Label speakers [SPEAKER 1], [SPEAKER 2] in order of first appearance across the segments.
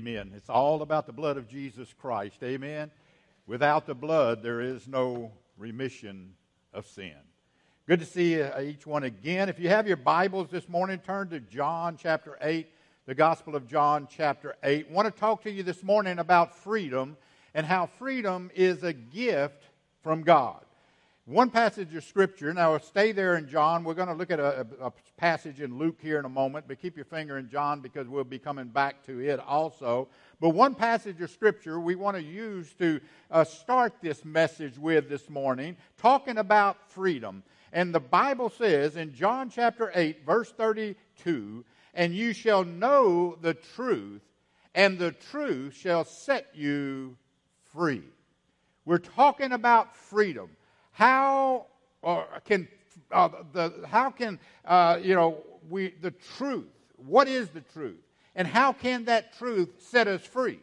[SPEAKER 1] Amen. It's all about the blood of Jesus Christ. Amen. Without the blood, there is no remission of sin. Good to see uh, each one again. If you have your Bibles this morning, turn to John chapter 8, the Gospel of John chapter 8. I want to talk to you this morning about freedom and how freedom is a gift from God. One passage of Scripture, now stay there in John. We're going to look at a, a, passage in Luke here in a moment, but keep your finger in John because we'll be coming back to it also. But one passage of Scripture we want to use to uh, start this message with this morning, talking about freedom. And the Bible says in John chapter 8, verse 32, and you shall know the truth, and the truth shall set you free. We're talking about freedom. How uh, can uh, the how can uh, you know we the truth? What is the truth? And how can that truth set us free?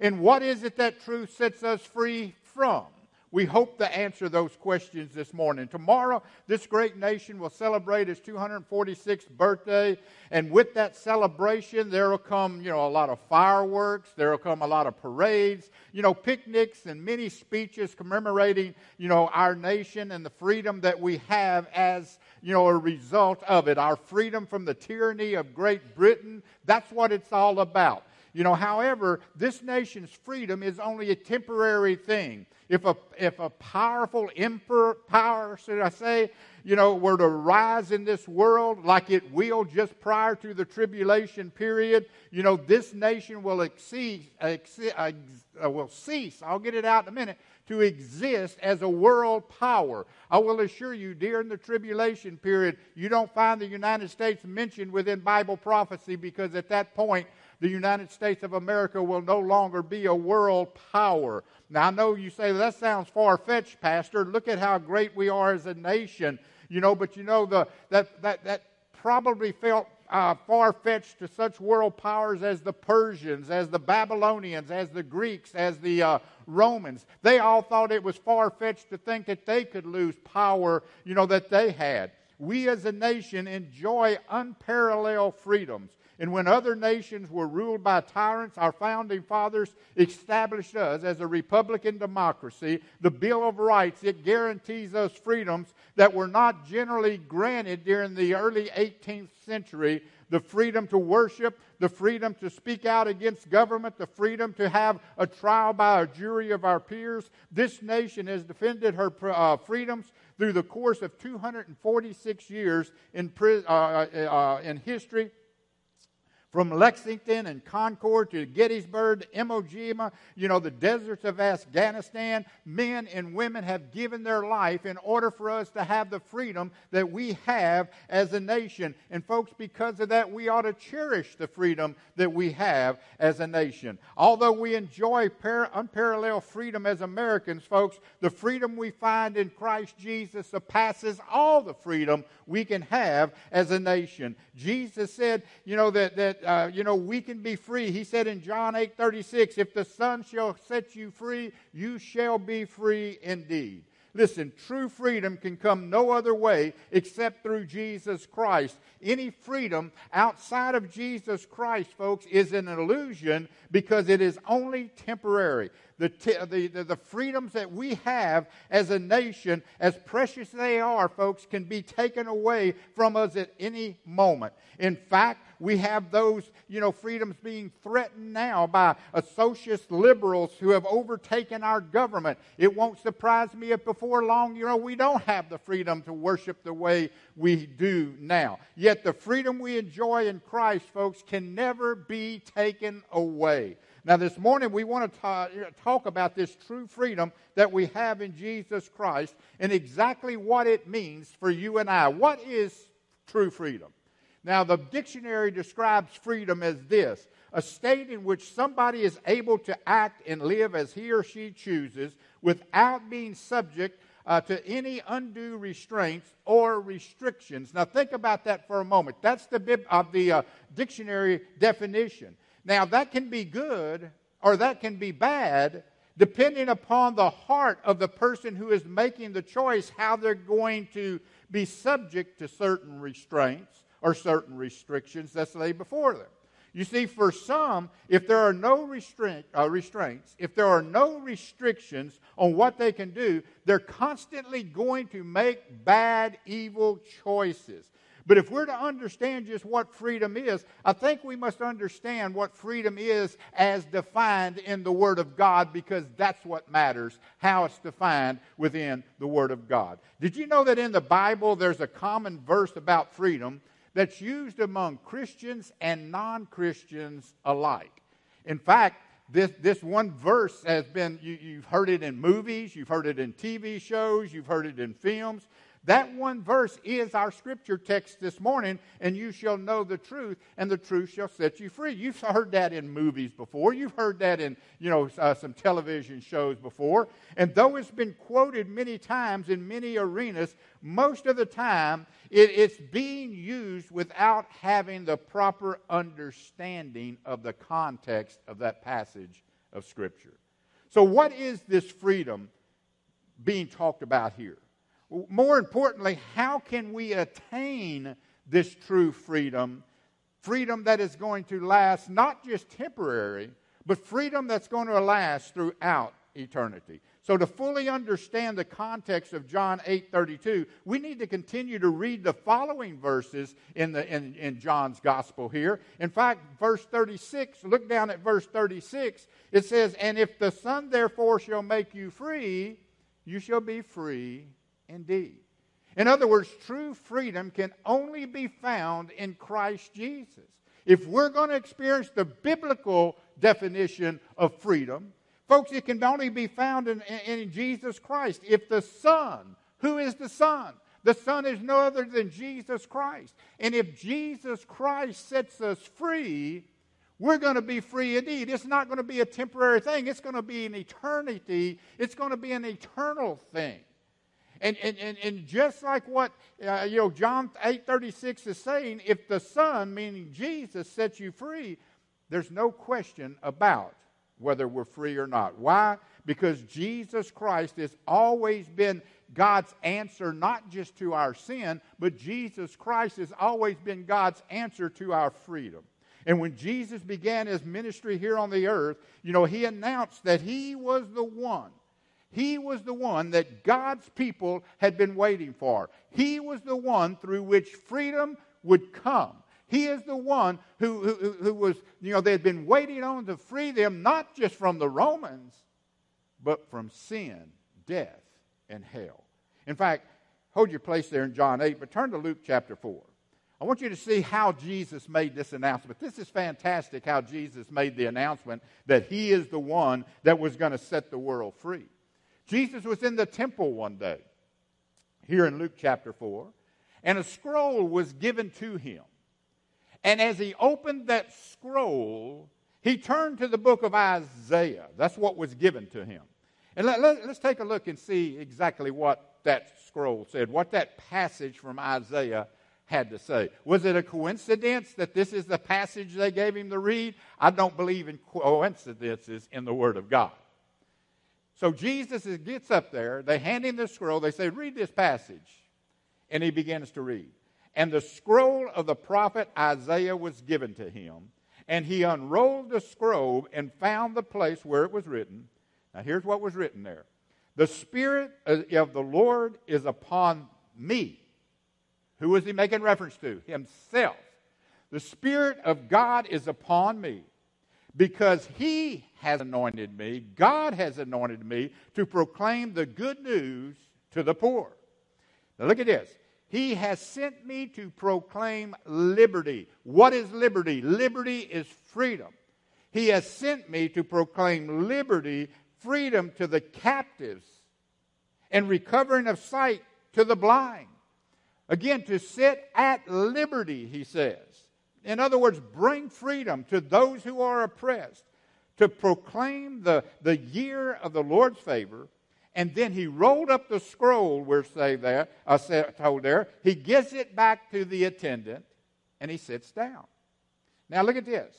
[SPEAKER 1] And what is it that truth sets us free from? We hope to answer those questions this morning. Tomorrow, this great nation will celebrate its 246th birthday, and with that celebration, there will come, you know, a lot of fireworks, there will come a lot of parades, you know, picnics and many speeches commemorating, you know, our nation and the freedom that we have as, you know, a result of it. Our freedom from the tyranny of Great Britain. That's what it's all about. You know, however, this nation's freedom is only a temporary thing. If a, if a powerful emperor, power, should I say, you know, were to rise in this world like it will just prior to the tribulation period, you know, this nation will exceed, exceed uh, will cease, I'll get it out in a minute, to exist as a world power. I will assure you, during the tribulation period, you don't find the United States mentioned within Bible prophecy because at that point, the United States of America will no longer be a world power. Now, I know you say, that sounds far fetched, Pastor. Look at how great we are as a nation. You know, but you know, the, that, that, that probably felt uh, far fetched to such world powers as the Persians, as the Babylonians, as the Greeks, as the uh, Romans. They all thought it was far fetched to think that they could lose power, you know, that they had. We as a nation enjoy unparalleled freedoms. And when other nations were ruled by tyrants, our founding fathers established us as a republican democracy. The Bill of Rights, it guarantees us freedoms that were not generally granted during the early 18th century the freedom to worship, the freedom to speak out against government, the freedom to have a trial by a jury of our peers. This nation has defended her uh, freedoms through the course of 246 years in, uh, uh, uh, in history from Lexington and Concord to Gettysburg, Iwo Jima, you know, the deserts of Afghanistan, men and women have given their life in order for us to have the freedom that we have as a nation. And folks, because of that, we ought to cherish the freedom that we have as a nation. Although we enjoy par- unparalleled freedom as Americans, folks, the freedom we find in Christ Jesus surpasses all the freedom we can have as a nation. Jesus said, you know, that, that uh, you know, we can be free. He said in John 8 36, if the Son shall set you free, you shall be free indeed. Listen, true freedom can come no other way except through Jesus Christ. Any freedom outside of Jesus Christ, folks, is an illusion because it is only temporary. The, t- the, the, the, freedoms that we have as a nation, as precious they are, folks, can be taken away from us at any moment. In fact, we have those, you know, freedoms being threatened now by socialist liberals who have overtaken our government. It won't surprise me if before long, you know, we don't have the freedom to worship the way we do now. Yet the freedom we enjoy in Christ, folks, can never be taken away. Now, this morning we want to talk about this true freedom that we have in Jesus Christ and exactly what it means for you and I. What is true freedom? Now, the dictionary describes freedom as this a state in which somebody is able to act and live as he or she chooses without being subject uh, to any undue restraints or restrictions. Now, think about that for a moment. That's the, uh, the uh, dictionary definition. Now, that can be good or that can be bad depending upon the heart of the person who is making the choice how they're going to be subject to certain restraints or certain restrictions that's laid before them. You see, for some, if there are no restraint, uh, restraints, if there are no restrictions on what they can do, they're constantly going to make bad, evil choices. But if we're to understand just what freedom is, I think we must understand what freedom is as defined in the Word of God because that's what matters, how it's defined within the Word of God. Did you know that in the Bible there's a common verse about freedom that's used among Christians and non Christians alike? In fact, this, this one verse has been, you, you've heard it in movies, you've heard it in TV shows, you've heard it in films. That one verse is our scripture text this morning, and you shall know the truth, and the truth shall set you free. You've heard that in movies before. You've heard that in, you know, uh, some television shows before. And though it's been quoted many times in many arenas, most of the time it, it's being used without having the proper understanding of the context of that passage of Scripture. So, what is this freedom being talked about here? More importantly, how can we attain this true freedom? Freedom that is going to last not just temporary, but freedom that's going to last throughout eternity. So to fully understand the context of John 8:32, we need to continue to read the following verses in, the, in, in John's gospel here. In fact, verse 36, look down at verse 36. It says, And if the Son therefore shall make you free, you shall be free indeed. In other words, true freedom can only be found in Christ Jesus. If we're going to experience the biblical definition of freedom, folks, it can only be found in, in, in Jesus Christ. If the Son, who is the Son? The Son is no other than Jesus Christ. And if Jesus Christ sets us free, we're going to be free indeed. It's not going to be a temporary thing, it's going to be an eternity, it's going to be an eternal thing. And, and, and, and just like what uh, you know, John 8:36 is saying, if the Son, meaning Jesus, sets you free, there's no question about whether we're free or not. Why? Because Jesus Christ has always been God's answer, not just to our sin, but Jesus Christ has always been God's answer to our freedom. And when Jesus began his ministry here on the earth, you know, he announced that he was the one he was the one that God's people had been waiting for. He was the one through which freedom would come. He is the one who, who, who was, you know, they had been waiting on to free them, not just from the Romans, but from sin, death, and hell. In fact, hold your place there in John 8, but turn to Luke chapter 4. I want you to see how Jesus made this announcement. This is fantastic how Jesus made the announcement that he is the one that was going to set the world free. Jesus was in the temple one day, here in Luke chapter 4, and a scroll was given to him. And as he opened that scroll, he turned to the book of Isaiah. That's what was given to him. And let, us let, take a look and see exactly what that scroll said, what that passage from Isaiah had to say. Was it a coincidence that this is the passage they gave him to read? I don't believe in coincidences in the Word of God. So Jesus gets up there, they hand him the scroll, they say, Read this passage. And he begins to read. And the scroll of the prophet Isaiah was given to him. And he unrolled the scroll and found the place where it was written. Now, here's what was written there The Spirit uh, of the Lord is upon me. Who was he making reference to? Himself. The Spirit of God is upon me because he has anointed me, God has anointed me to proclaim the good news to the poor. Now look at this. He has sent me to proclaim liberty. What is liberty? Liberty is freedom. He has sent me to proclaim liberty, freedom to the captives, and recovering of sight to the blind. Again, to sit at liberty, he says. In other words, bring freedom to those who are oppressed, to proclaim the, the year of the Lord's favor. And then he rolled up the scroll, we're say there, uh, told there. He gives it back to the attendant, and he sits down. Now look at this.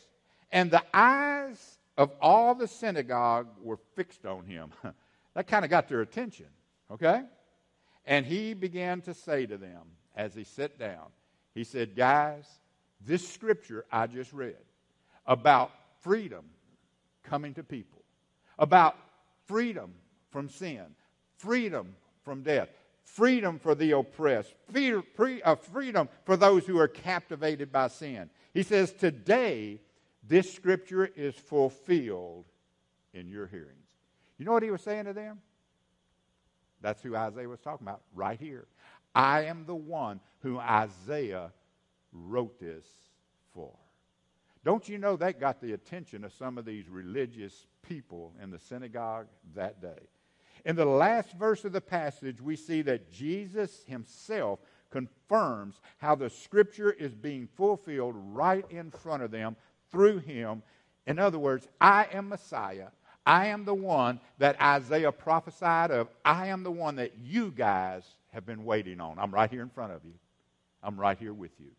[SPEAKER 1] And the eyes of all the synagogue were fixed on him. that kind of got their attention, okay? And he began to say to them as he sat down, he said, Guys, this scripture I just read, about freedom coming to people, about freedom from sin, freedom from death, freedom for the oppressed, uh, freedom for those who are captivated by sin. He says, Today, this scripture is fulfilled in your hearings. You know what he was saying to them? That's who Isaiah was talking about right here. I am the one who Isaiah wrote this for. Don't you know that got the attention of some of these religious people in the synagogue that day? In the last verse of the passage, we see that Jesus himself confirms how the scripture is being fulfilled right in front of them through him. In other words, I am Messiah. I am the one that Isaiah prophesied of. I am the one that you guys have been waiting on. I'm right here in front of you. I'm right here with you.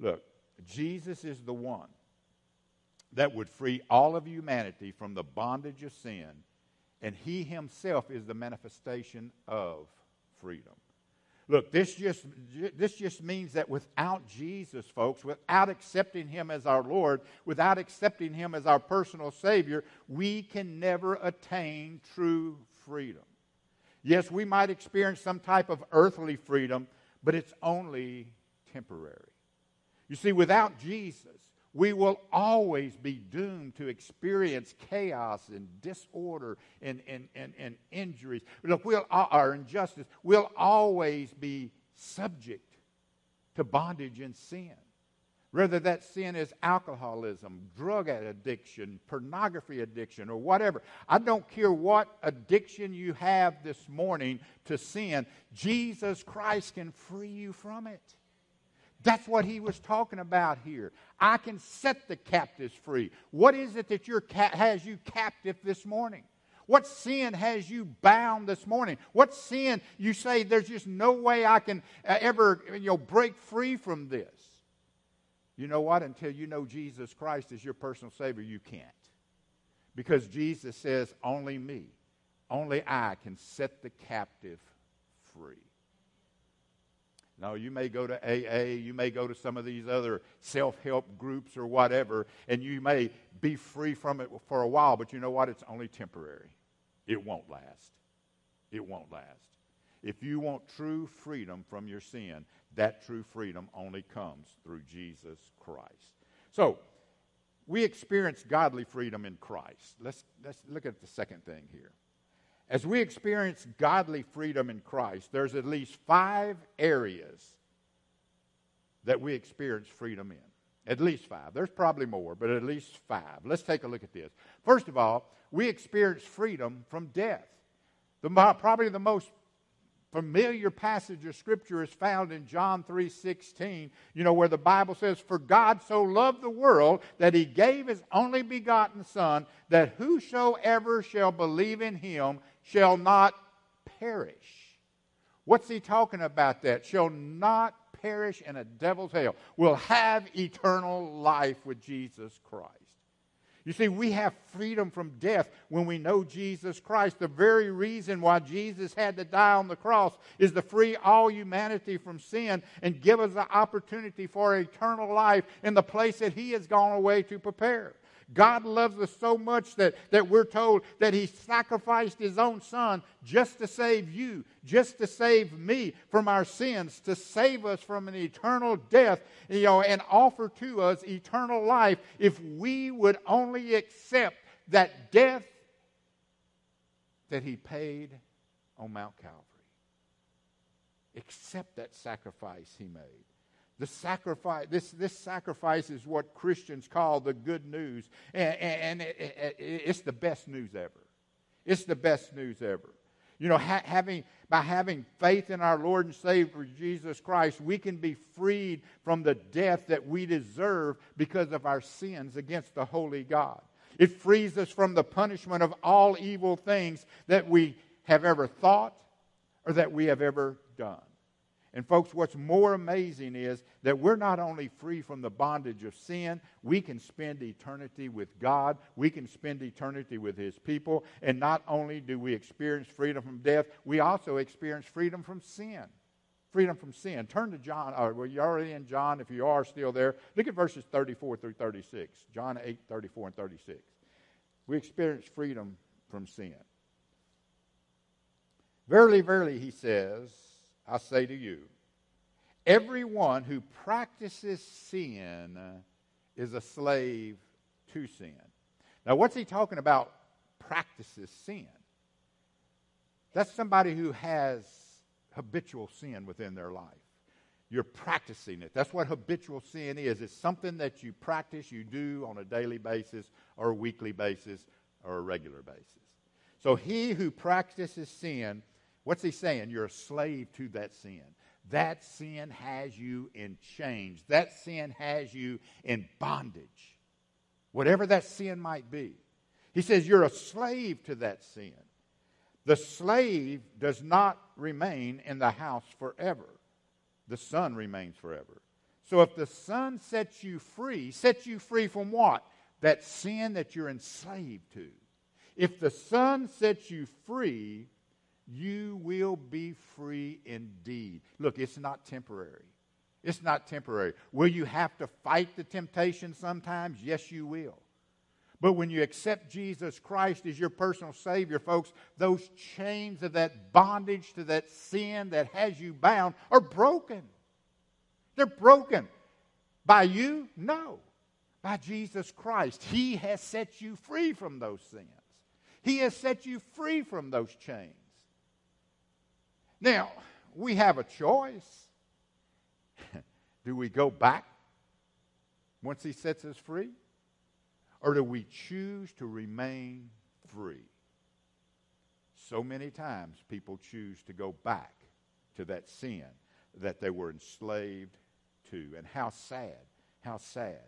[SPEAKER 1] Look, Jesus is the one that would free all of humanity from the bondage of sin, and he himself is the manifestation of freedom. Look, this just, this just means that without Jesus, folks, without accepting Him as our Lord, without accepting Him as our personal Savior, we can never attain true freedom. Yes, we might experience some type of earthly freedom, but it's only temporary. You see, without Jesus, we will always be doomed to experience chaos and disorder and, and, and, and injuries. Look, we'll, uh, our injustice. We'll always be subject to bondage and sin. Whether that sin is alcoholism, drug addiction, pornography addiction, or whatever. I don't care what addiction you have this morning to sin, Jesus Christ can free you from it. That's what he was talking about here. I can set the captives free. What is it that ca- has you captive this morning? What sin has you bound this morning? What sin you say there's just no way I can uh, ever you know break free from this? You know what? Until you know Jesus Christ as your personal Savior, you can't. Because Jesus says, only me, only I can set the captive free. No, you may go to AA, you may go to some of these other self help groups or whatever, and you may be free from it for a while, but you know what? It's only temporary. It won't last. It won't last. If you want true freedom from your sin, that true freedom only comes through Jesus Christ. So, we experience godly freedom in Christ. Let's, let's look at the second thing here. As we experience godly freedom in Christ, there's at least five areas that we experience freedom in. At least five. There's probably more, but at least five. Let's take a look at this. First of all, we experience freedom from death. The, probably the most familiar passage of scripture is found in John 3:16, you know where the Bible says for God so loved the world that he gave his only begotten son that whosoever shall believe in him shall not perish. What's he talking about that? Shall not perish in a devil's hell. Will have eternal life with Jesus Christ. You see, we have freedom from death when we know Jesus Christ. The very reason why Jesus had to die on the cross is to free all humanity from sin and give us the opportunity for eternal life in the place that He has gone away to prepare. God loves us so much that, that we're told that He sacrificed His own Son just to save you, just to save me from our sins, to save us from an eternal death, you know, and offer to us eternal life if we would only accept that death that He paid on Mount Calvary. Accept that sacrifice He made. The sacrifice, this, this sacrifice is what Christians call the good news. And, and it, it, it's the best news ever. It's the best news ever. You know, ha- having, by having faith in our Lord and Savior Jesus Christ, we can be freed from the death that we deserve because of our sins against the holy God. It frees us from the punishment of all evil things that we have ever thought or that we have ever done. And, folks, what's more amazing is that we're not only free from the bondage of sin, we can spend eternity with God. We can spend eternity with His people. And not only do we experience freedom from death, we also experience freedom from sin. freedom from sin. Turn to John, or well, you're already in John. If you are still there, look at verses 34 through 36. John 8, 34 and 36. We experience freedom from sin. Verily, verily, he says, I say to you, everyone who practices sin is a slave to sin. Now, what's he talking about? Practices sin. That's somebody who has habitual sin within their life. You're practicing it. That's what habitual sin is. It's something that you practice, you do on a daily basis or a weekly basis or a regular basis. So he who practices sin, what's he saying? You're a slave to that sin. That sin has you in chains. That sin has you in bondage. Whatever that sin might be. He says you're a slave to that sin. The slave does not remain in the house forever. The son remains forever. So if the son sets you free, sets you free from what? That sin that you're enslaved to. If the son sets you free, you will be free indeed. Look, it's not temporary. It's not temporary. Will you have to fight the temptation sometimes? Yes, you will. But when you accept Jesus Christ as your personal Savior, folks, those chains of that bondage to that sin that has you bound are broken. They're broken. By you? No. By Jesus Christ. He has set you free from those sins, He has set you free from those chains. Now, we have a choice. Do we go back once He sets us free? Or do we choose to remain free? So many times people choose to go back to that sin that they were enslaved to. And how sad, how sad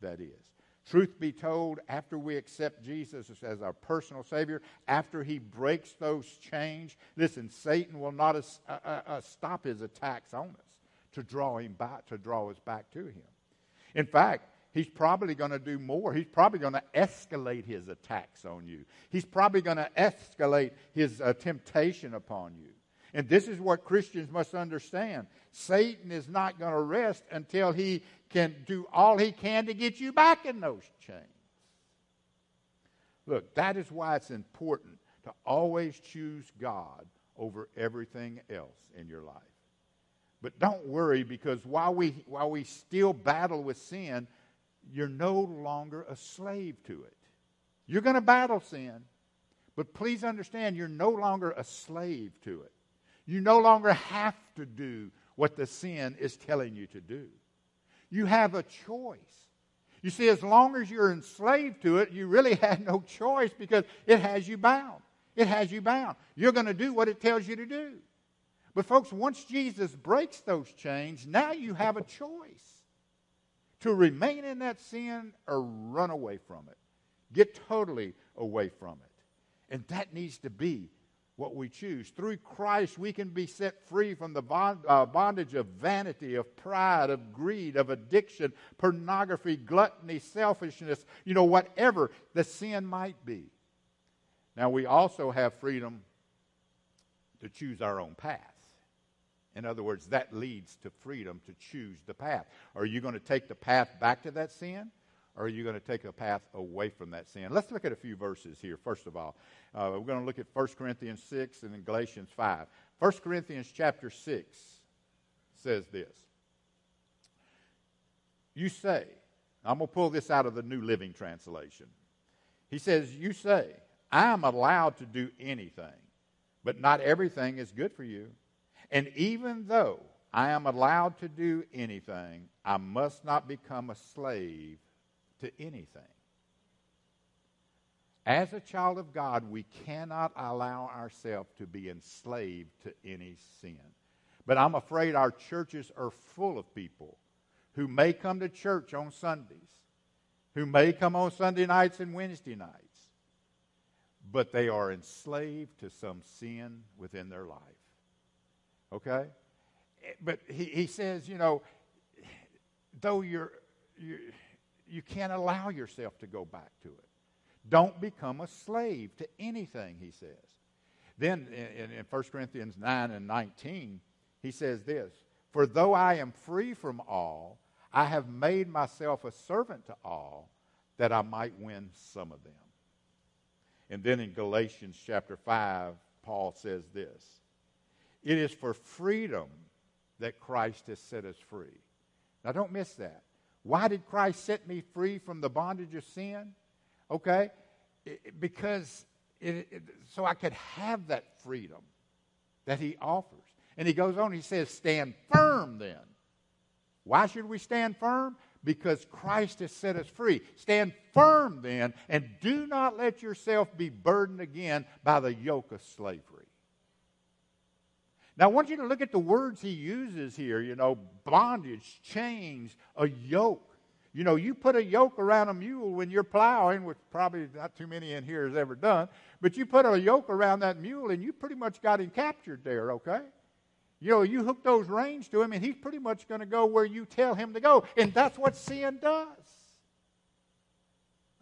[SPEAKER 1] that is. Truth be told, after we accept Jesus as our personal Savior, after He breaks those chains, listen, Satan will not uh, uh, uh, stop his attacks on us to draw him back, to draw us back to Him. In fact, He's probably going to do more. He's probably going to escalate his attacks on you. He's probably going to escalate his uh, temptation upon you. And this is what Christians must understand. Satan is not going to rest until he can do all he can to get you back in those chains. Look, that is why it's important to always choose God over everything else in your life. But don't worry because while we, while we still battle with sin, you're no longer a slave to it. You're going to battle sin, but please understand you're no longer a slave to it. You no longer have to do what the sin is telling you to do. You have a choice. You see, as long as you're enslaved to it, you really have no choice because it has you bound. It has you bound. You're going to do what it tells you to do. But, folks, once Jesus breaks those chains, now you have a choice to remain in that sin or run away from it. Get totally away from it. And that needs to be what we choose. Through Christ, we can be set free from the bond, uh, bondage of vanity, of pride, of greed, of addiction, pornography, gluttony, selfishness, you know, whatever the sin might be. Now, we also have freedom to choose our own path. In other words, that leads to freedom to choose the path. Are you going to take the path back to that sin? Or are you going to take a path away from that sin? Let's look at a few verses here, first of all. Uh, we're going to look at 1 Corinthians 6 and then Galatians 5. 1 Corinthians chapter 6 says this. You say, I'm going to pull this out of the New Living Translation. He says, You say, I am allowed to do anything, but not everything is good for you. And even though I am allowed to do anything, I must not become a slave to anything. As a child of God, we cannot allow ourselves to be enslaved to any sin. But I'm afraid our churches are full of people who may come to church on Sundays, who may come on Sunday nights and Wednesday nights, but they are enslaved to some sin within their life. Okay? But he, he says, you know, though you're, you you can't allow yourself to go back to it. Don't become a slave to anything, he says. Then in, in 1 Corinthians 9 and 19, he says this For though I am free from all, I have made myself a servant to all that I might win some of them. And then in Galatians chapter 5, Paul says this It is for freedom that Christ has set us free. Now, don't miss that. Why did Christ set me free from the bondage of sin? Okay? It, because it, it, so I could have that freedom that he offers. And he goes on, he says, Stand firm then. Why should we stand firm? Because Christ has set us free. Stand firm then, and do not let yourself be burdened again by the yoke of slavery. Now, I want you to look at the words he uses here you know, bondage, chains, a yoke. You know, you put a yoke around a mule when you're plowing, which probably not too many in here has ever done, but you put a yoke around that mule and you pretty much got him captured there, okay? You know, you hook those reins to him and he's pretty much going to go where you tell him to go. And that's what sin does.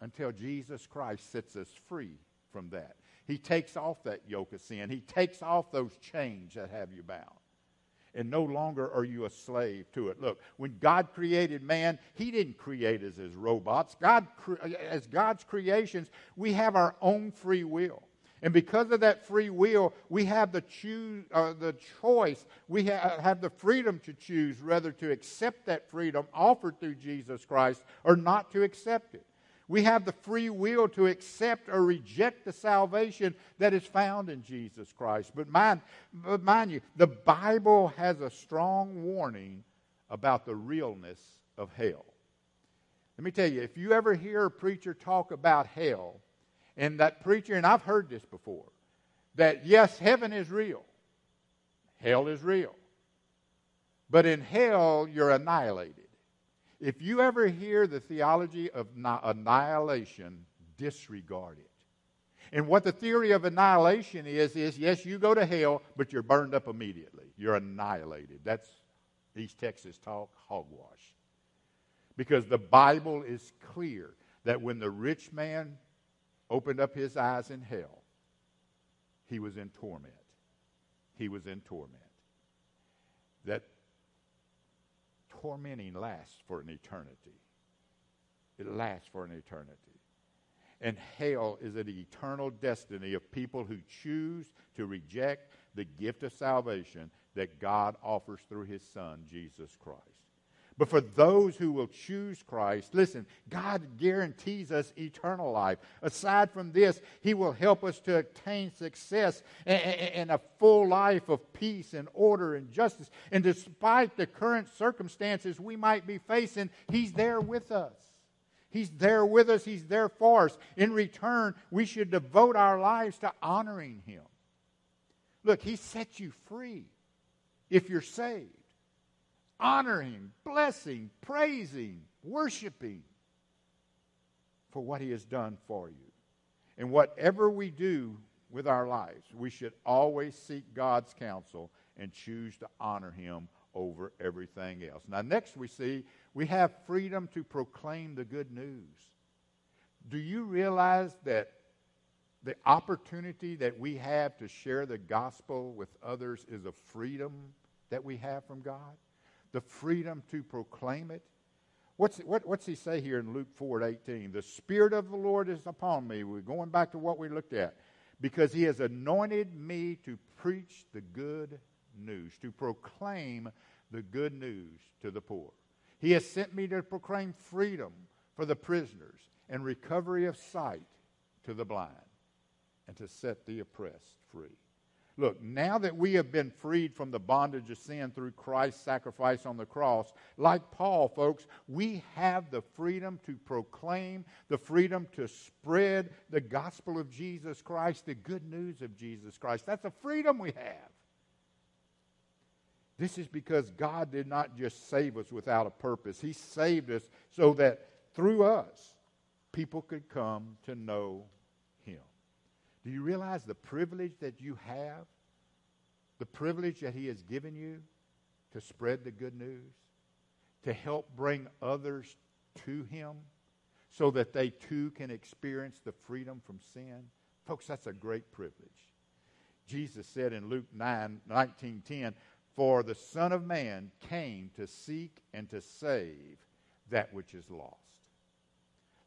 [SPEAKER 1] Until Jesus Christ sets us free from that. He takes off that yoke of sin. He takes off those chains that have you bound. And no longer are you a slave to it. Look, when God created man, He didn't create us as robots. God, as God's creations, we have our own free will. And because of that free will, we have the, choose, uh, the choice, we ha- have the freedom to choose whether to accept that freedom offered through Jesus Christ or not to accept it. We have the free will to accept or reject the salvation that is found in Jesus Christ. But mind, but mind you, the Bible has a strong warning about the realness of hell. Let me tell you, if you ever hear a preacher talk about hell, and that preacher, and I've heard this before, that yes, heaven is real, hell is real. But in hell, you're annihilated. If you ever hear the theology of annihilation, disregard it. And what the theory of annihilation is, is yes, you go to hell, but you're burned up immediately. You're annihilated. That's East Texas talk, hogwash. Because the Bible is clear that when the rich man opened up his eyes in hell, he was in torment. He was in torment. That tormenting lasts for an eternity. It lasts for an eternity. And hell is an eternal destiny of people who choose to reject the gift of salvation that God offers through his Son, Jesus Christ. But for those who will choose Christ, listen, God guarantees us eternal life. Aside from this, He will help us to attain success and a full life of peace and order and justice. And despite the current circumstances we might be facing, He's there with us. He's there with us, He's there for us. In return, we should devote our lives to honoring Him. Look, He sets you free if you're saved honoring, blessing, praising, worshiping for what He has done for you. And whatever we do with our lives, we should always seek God's counsel and choose to honor Him over everything else. Now, next we see we have freedom to proclaim the good news. Do you realize that the opportunity that we have to share the gospel with others is a freedom that we have from God? The freedom to proclaim it. What's, what, what's he say here in Luke 4 18? The Spirit of the Lord is upon me. We're going back to what we looked at. Because he has anointed me to preach the good news, to proclaim the good news to the poor. He has sent me to proclaim freedom for the prisoners and recovery of sight to the blind and to set the oppressed free. Look, now that we have been freed from the bondage of sin through Christ's sacrifice on the cross, like Paul, folks, we have the freedom to proclaim, the freedom to spread the gospel of Jesus Christ, the good news of Jesus Christ. That's a freedom we have. This is because God did not just save us without a purpose, He saved us so that through us, people could come to know do you realize the privilege that you have? The privilege that He has given you to spread the good news, to help bring others to Him so that they too can experience the freedom from sin? Folks, that's a great privilege. Jesus said in Luke 9, 19, 10, For the Son of Man came to seek and to save that which is lost.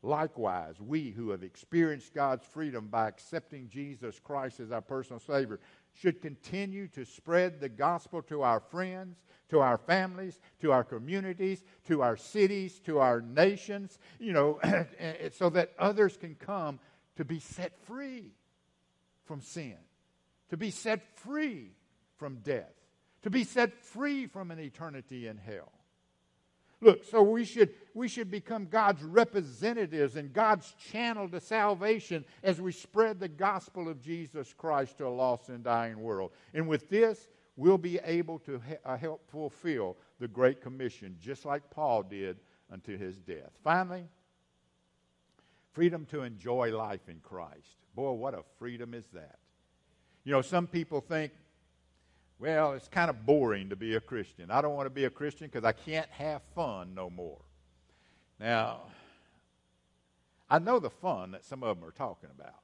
[SPEAKER 1] Likewise, we who have experienced God's freedom by accepting Jesus Christ as our personal Savior should continue to spread the gospel to our friends, to our families, to our communities, to our cities, to our nations, you know, so that others can come to be set free from sin, to be set free from death, to be set free from an eternity in hell. Look, so we should, we should become God's representatives and God's channel to salvation as we spread the gospel of Jesus Christ to a lost and dying world. And with this, we'll be able to uh, help fulfill the Great Commission, just like Paul did until his death. Finally, freedom to enjoy life in Christ. Boy, what a freedom is that. You know, some people think, well, it's kind of boring to be a Christian. I don't want to be a Christian because I can't have fun no more. Now, I know the fun that some of them are talking about.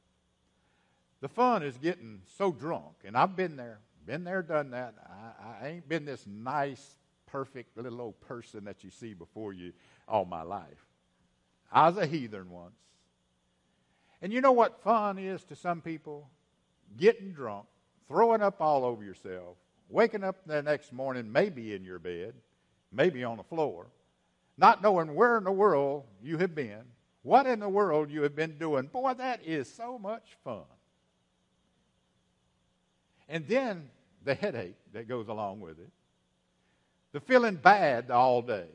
[SPEAKER 1] The fun is getting so drunk, and I've been there, been there, done that. I, I ain't been this nice, perfect little old person that you see before you all my life. I was a heathen once. And you know what fun is to some people? Getting drunk, throwing up all over yourself, waking up the next morning, maybe in your bed, maybe on the floor, not knowing where in the world you have been, what in the world you have been doing. Boy, that is so much fun. And then the headache that goes along with it, the feeling bad all day.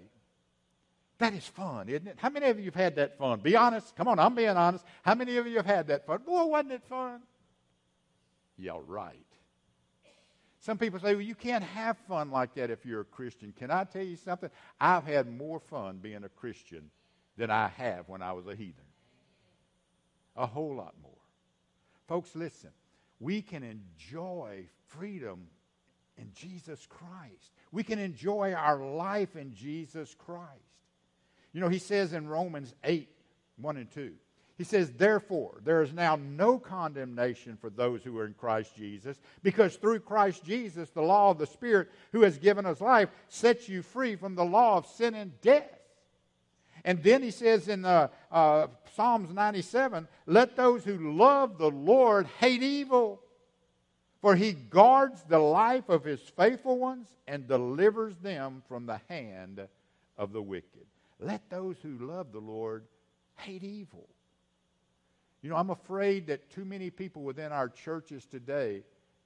[SPEAKER 1] That is fun, isn't it? How many of you have had that fun? Be honest. Come on, I'm being honest. How many of you have had that fun? Boy, wasn't it fun? Yeah, right. Some people say, well, you can't have fun like that if you're a Christian. Can I tell you something? I've had more fun being a Christian than I have when I was a heathen. A whole lot more. Folks, listen. We can enjoy freedom in Jesus Christ. We can enjoy our life in Jesus Christ. You know, he says in Romans 8 1 and 2, he says, Therefore, there is now no condemnation for those who are in Christ Jesus, because through Christ Jesus, the law of the Spirit who has given us life sets you free from the law of sin and death. And then he says in uh, uh, Psalms 97 Let those who love the Lord hate evil, for he guards the life of his faithful ones and delivers them from the hand of the wicked. Let those who love the Lord hate evil. You know, I'm afraid that too many people within our churches today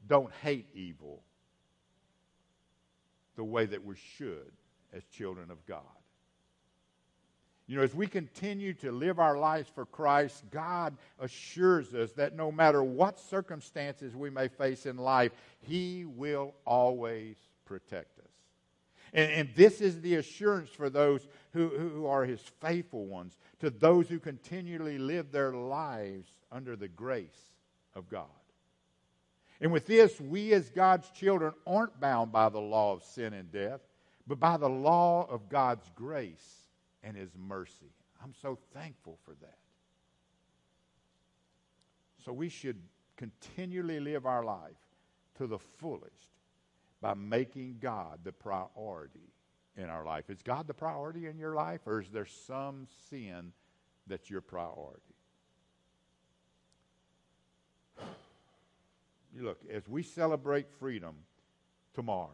[SPEAKER 1] don't hate evil the way that we should as children of God. You know, as we continue to live our lives for Christ, God assures us that no matter what circumstances we may face in life, He will always protect. And, and this is the assurance for those who, who are His faithful ones, to those who continually live their lives under the grace of God. And with this, we as God's children aren't bound by the law of sin and death, but by the law of God's grace and His mercy. I'm so thankful for that. So we should continually live our life to the fullest by making God the priority in our life. Is God the priority in your life, or is there some sin that's your priority? Look, as we celebrate freedom tomorrow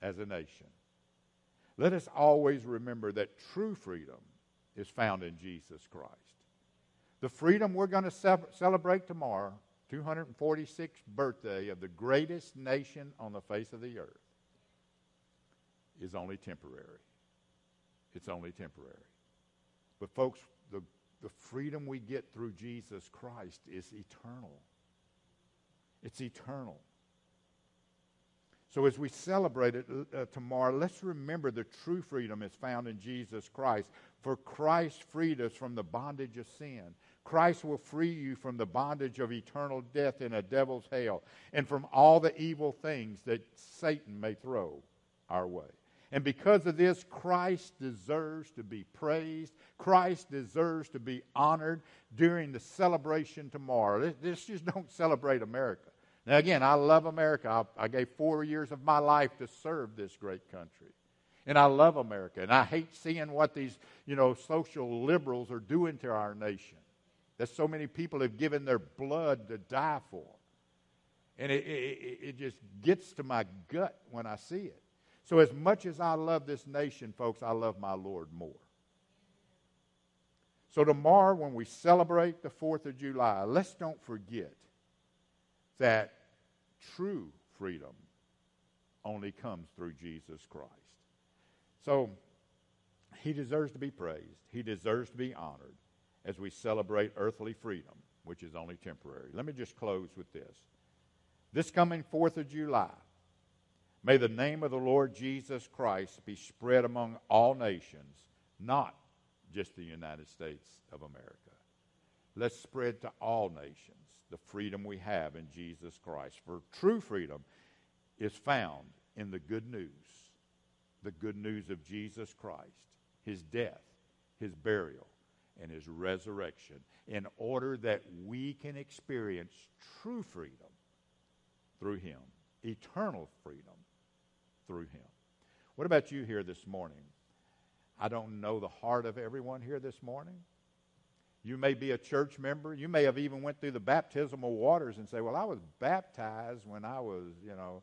[SPEAKER 1] as a nation, let us always remember that true freedom is found in Jesus Christ. The freedom we're going to ce- celebrate tomorrow, 246th birthday of the greatest nation on the face of the earth, is only temporary. It's only temporary. But, folks, the, the freedom we get through Jesus Christ is eternal. It's eternal. So, as we celebrate it uh, tomorrow, let's remember the true freedom is found in Jesus Christ. For Christ freed us from the bondage of sin. Christ will free you from the bondage of eternal death in a devil's hell and from all the evil things that Satan may throw our way. And because of this, Christ deserves to be praised. Christ deserves to be honored during the celebration tomorrow. This just don't celebrate America. Now, again, I love America. I, I gave four years of my life to serve this great country. And I love America. And I hate seeing what these, you know, social liberals are doing to our nation. That so many people have given their blood to die for. And it, it, it just gets to my gut when I see it. So, as much as I love this nation, folks, I love my Lord more. So, tomorrow, when we celebrate the 4th of July, let's don't forget that true freedom only comes through Jesus Christ. So, he deserves to be praised, he deserves to be honored as we celebrate earthly freedom, which is only temporary. Let me just close with this. This coming 4th of July, may the name of the Lord Jesus Christ be spread among all nations, not just the United States of America. Let's spread to all nations the freedom we have in Jesus Christ. For true freedom is found in the good news the good news of Jesus Christ, his death, his burial, and his resurrection, in order that we can experience true freedom through him, eternal freedom through him. What about you here this morning? I don't know the heart of everyone here this morning. You may be a church member. You may have even went through the baptismal waters and say, "Well, I was baptized when I was, you know,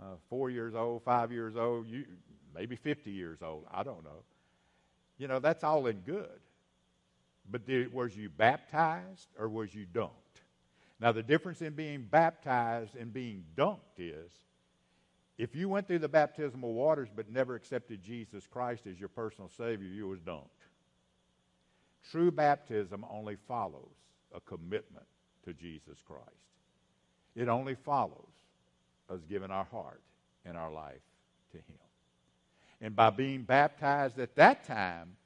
[SPEAKER 1] uh, four years old, five years old, you maybe 50 years old. I don't know. You know, that's all in good. But did, was you baptized or was you dunked? Now, the difference in being baptized and being dunked is if you went through the baptismal waters but never accepted Jesus Christ as your personal Savior, you was dunked. True baptism only follows a commitment to Jesus Christ. It only follows us giving our heart and our life to Him. And by being baptized at that time,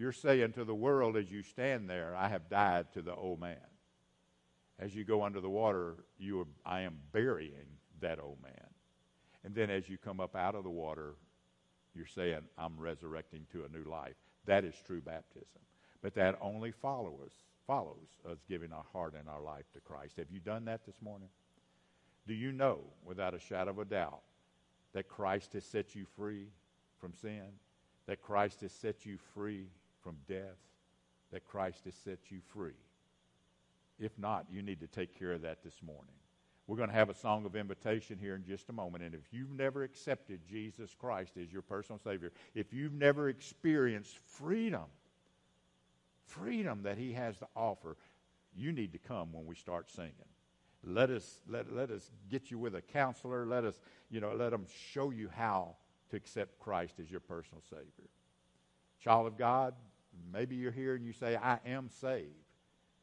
[SPEAKER 1] you're saying to the world as you stand there, I have died to the old man. As you go under the water, you are, I am burying that old man. And then as you come up out of the water, you're saying, I'm resurrecting to a new life. That is true baptism. But that only follows, follows us giving our heart and our life to Christ. Have you done that this morning? Do you know, without a shadow of a doubt, that Christ has set you free from sin? That Christ has set you free from death? That Christ has set you free? If not, you need to take care of that this morning. We're going to have a song of invitation here in just a moment. And if you've never accepted Jesus Christ as your personal Savior, if you've never experienced freedom, freedom that He has to offer, you need to come when we start singing. Let us, let, let us get you with a counselor. Let us, you know, let them show you how to accept Christ as your personal Savior. Child of God, maybe you're here and you say, I am saved,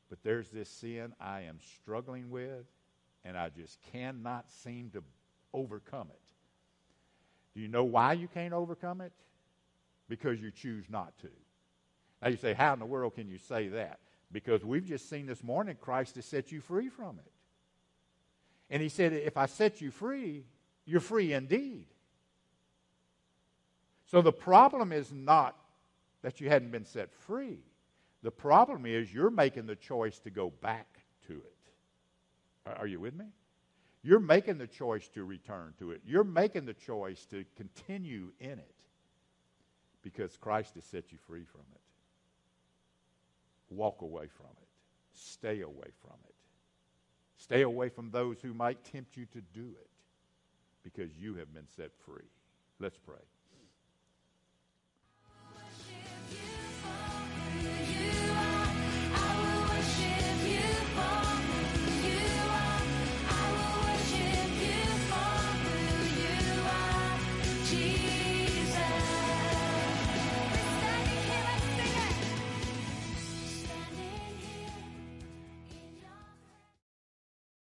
[SPEAKER 1] but there's this sin I am struggling with, and I just cannot seem to overcome it. Do you know why you can't overcome it? Because you choose not to. Now you say, How in the world can you say that? Because we've just seen this morning Christ has set you free from it. And he said, If I set you free, you're free indeed. So the problem is not that you hadn't been set free. The problem is you're making the choice to go back to it. Are you with me? You're making the choice to return to it. You're making the choice to continue in it because Christ has set you free from it. Walk away from it. Stay away from it. Stay away from those who might tempt you to do it because you have been set free. Let's pray.